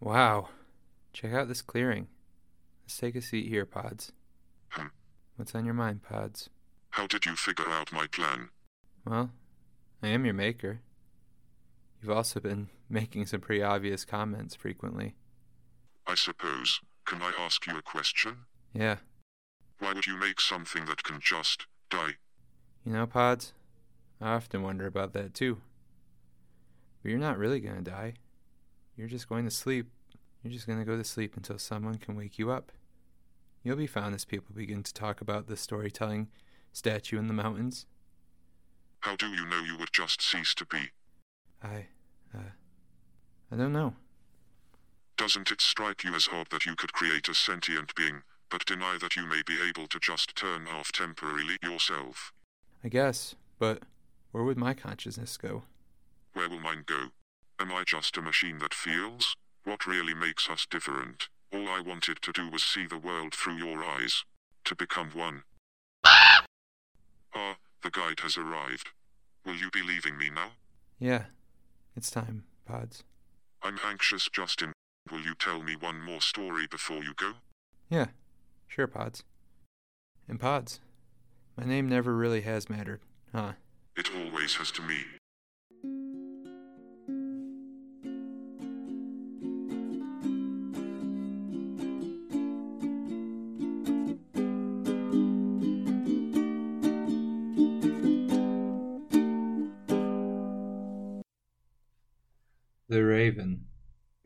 Wow. Check out this clearing. Let's take a seat here, Pods. Hmm. What's on your mind, Pods? How did you figure out my plan? Well, I am your maker. You've also been making some pretty obvious comments frequently. I suppose. Can I ask you a question? Yeah. Why would you make something that can just die? You know, Pods, I often wonder about that too. But you're not really to die. You're just going to sleep. You're just going to go to sleep until someone can wake you up. You'll be found as people begin to talk about the storytelling statue in the mountains. How do you know you would just cease to be? I, uh, I don't know. Doesn't it strike you as odd that you could create a sentient being, but deny that you may be able to just turn off temporarily yourself? I guess, but where would my consciousness go? Where will mine go? Am I just a machine that feels? What really makes us different? All I wanted to do was see the world through your eyes. To become one. Ah, the guide has arrived. Will you be leaving me now? Yeah, it's time, Pods. I'm anxious, Justin. Will you tell me one more story before you go? Yeah, sure, Pods. And Pods, my name never really has mattered, huh? It always has to me. The Raven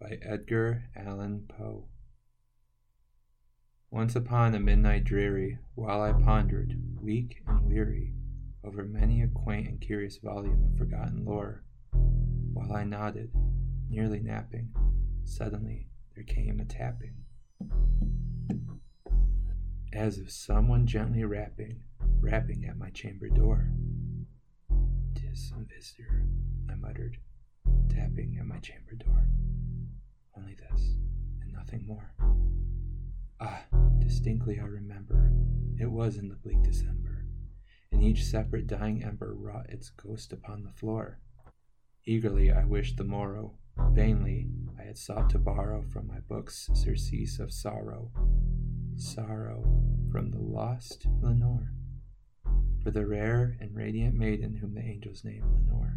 by Edgar Allan Poe. Once upon a midnight dreary, while I pondered, weak and weary, over many a quaint and curious volume of forgotten lore, while I nodded, nearly napping, suddenly there came a tapping, as of someone gently rapping, rapping at my chamber door. "'Tis some visitor," I muttered tapping at my chamber door. Only this, and nothing more. Ah, distinctly I remember, it was in the bleak December, and each separate dying ember wrought its ghost upon the floor. Eagerly I wished the morrow, vainly I had sought to borrow from my books surcease of sorrow, sorrow from the lost Lenore, for the rare and radiant maiden whom the angels name Lenore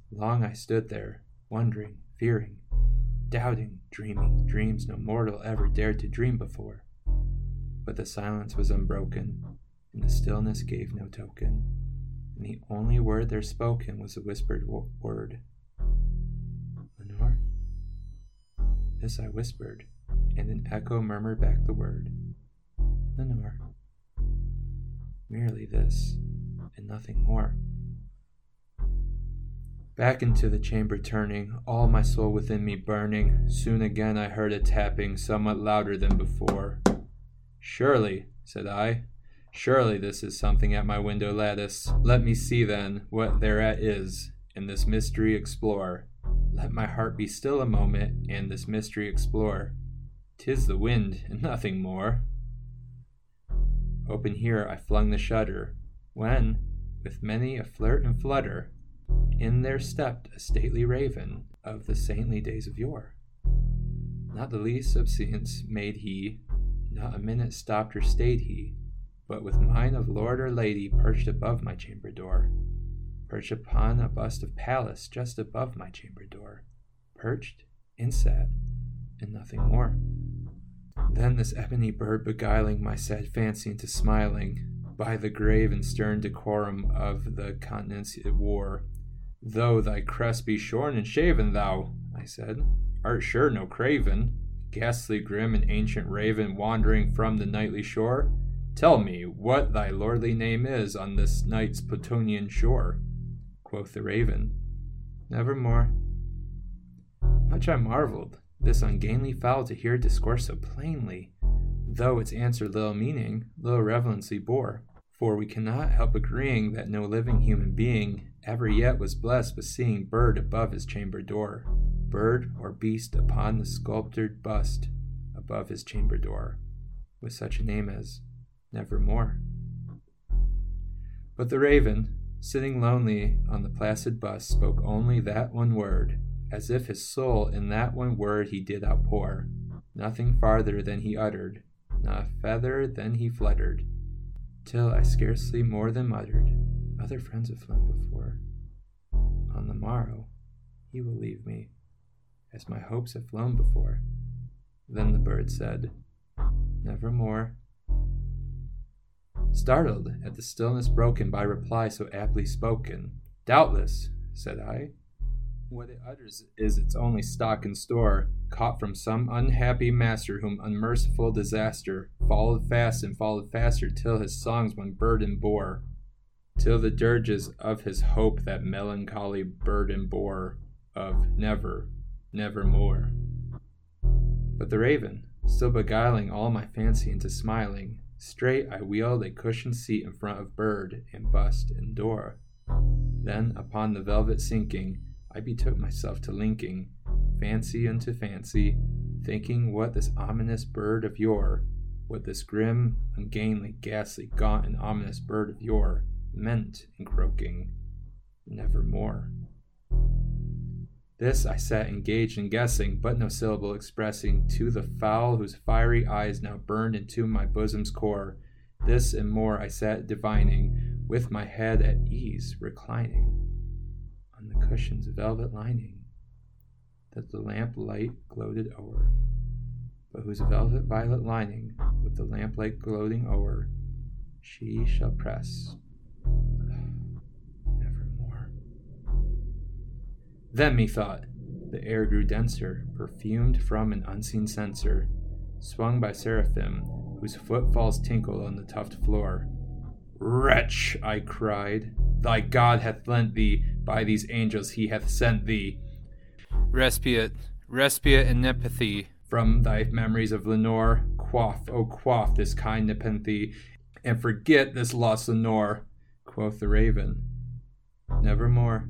long I stood there, wondering, fearing, doubting, dreaming dreams no mortal ever dared to dream before. But the silence was unbroken, and the stillness gave no token, and the only word there spoken was a whispered wo- word Lenore? This I whispered, and an echo murmured back the word Lenore. Merely this, and nothing more. Back into the chamber turning, all my soul within me burning, soon again I heard a tapping, somewhat louder than before. Surely, said I, surely this is something at my window lattice. Let me see then what thereat is, and this mystery explore. Let my heart be still a moment, and this mystery explore. Tis the wind, and nothing more. Open here I flung the shutter, when, with many a flirt and flutter, in there stepped a stately raven of the saintly days of yore. Not the least obeisance made he, not a minute stopped or stayed he, but with mine of lord or lady perched above my chamber door, perched upon a bust of Pallas just above my chamber door, perched and sat, and nothing more. Then this ebony bird beguiling my sad fancy into smiling, by the grave and stern decorum of the continents it wore. Though thy crest be shorn and shaven, thou, I said, art sure no craven, ghastly grim and ancient raven wandering from the nightly shore? Tell me what thy lordly name is on this night's Plutonian shore. Quoth the raven, Nevermore. Much I marveled, this ungainly fowl to hear discourse so plainly, though its answer little meaning, little relevancy bore. For we cannot help agreeing that no living human being ever yet was blessed with seeing bird above his chamber door, bird or beast upon the sculptured bust above his chamber door, with such a name as Nevermore. But the raven, sitting lonely on the placid bust, spoke only that one word, as if his soul in that one word he did outpour, nothing farther than he uttered, not a feather than he fluttered, till I scarcely more than muttered, Other friends have flown before. On the morrow he will leave me, as my hopes have flown before. Then the bird said, Nevermore. Startled at the stillness broken by reply so aptly spoken, Doubtless, said I, what it utters is its only stock and store, caught from some unhappy master whom unmerciful disaster followed fast and followed faster till his songs one burden bore, till the dirges of his hope that melancholy burden bore of never, never more. But the raven, still beguiling all my fancy into smiling, straight I wheeled a cushioned seat in front of bird and bust and door. Then upon the velvet sinking, I betook myself to linking fancy unto fancy, thinking what this ominous bird of yore, what this grim, ungainly, ghastly, gaunt, and ominous bird of yore meant in croaking, nevermore. This I sat engaged in guessing, but no syllable expressing to the fowl whose fiery eyes now burned into my bosom's core. This and more I sat divining, with my head at ease reclining on the cushion's velvet lining that the lamp light gloated o'er, but whose velvet violet lining, with the lamplight gloating o'er, she shall press Then methought the air grew denser, perfumed from an unseen censer, swung by seraphim, whose footfalls tinkled on the tufted floor. Wretch, I cried, thy God hath lent thee, by these angels he hath sent thee. Respiate, respiate and nepenthe. From thy memories of Lenore, quaff, O oh, quaff this kind nepenthe, and forget this lost Lenore, quoth the raven. Nevermore.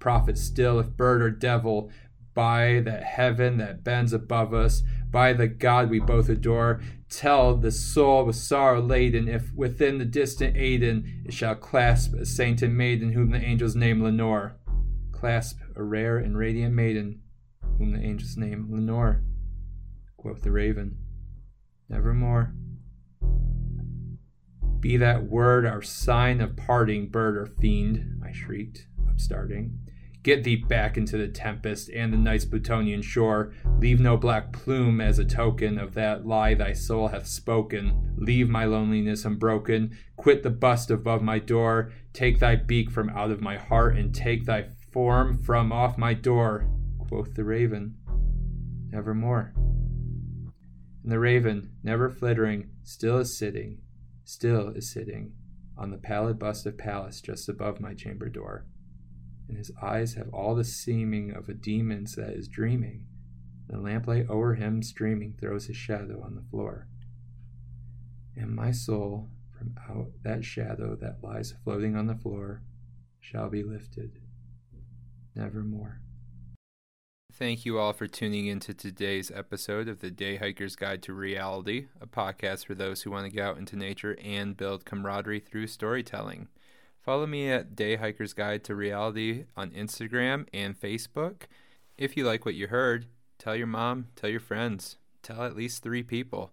prophet still, if bird or devil, by that heaven that bends above us, by the God we both adore, tell the soul with sorrow laden if within the distant Aidenn it shall clasp a saint and maiden whom the angels name Lenore. Clasp a rare and radiant maiden whom the angels name Lenore. Quoth the raven, Nevermore. Be that word our sign of parting, bird or fiend, I shrieked, upstarting. Get thee back into the tempest and the night's Plutonian shore. Leave no black plume as a token of that lie thy soul hath spoken. Leave my loneliness unbroken. Quit the bust above my door. Take thy beak from out of my heart and take thy form from off my door. Quoth the raven, Nevermore. And the raven, never flittering, still is sitting, still is sitting on the pallid bust of Pallas just above my chamber door and his eyes have all the seeming of a demon's that is dreaming. The lamplight o'er him streaming throws his shadow on the floor. And my soul, from out that shadow that lies floating on the floor, shall be lifted nevermore. Thank you all for tuning into today's episode of the Day Hiker's Guide to Reality, a podcast for those who want to get out into nature and build camaraderie through storytelling. Follow me at Day Hiker's Guide to Reality on Instagram and Facebook. If you like what you heard, tell your mom, tell your friends, tell at least three people,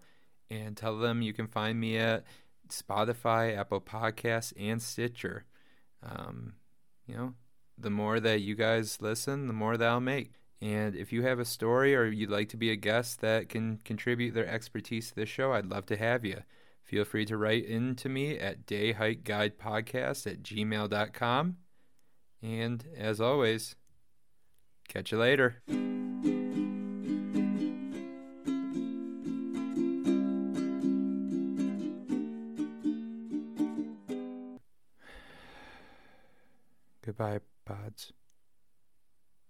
and tell them you can find me at Spotify, Apple Podcasts, and Stitcher. Um, you know, the more that you guys listen, the more that I'll make. And if you have a story or you'd like to be a guest that can contribute their expertise to the show, I'd love to have you. Feel free to write in to me at dayhikeguidepodcast at gmail.com. And as always, catch you later. Goodbye, pods.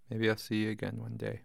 Maybe I'll see you again one day.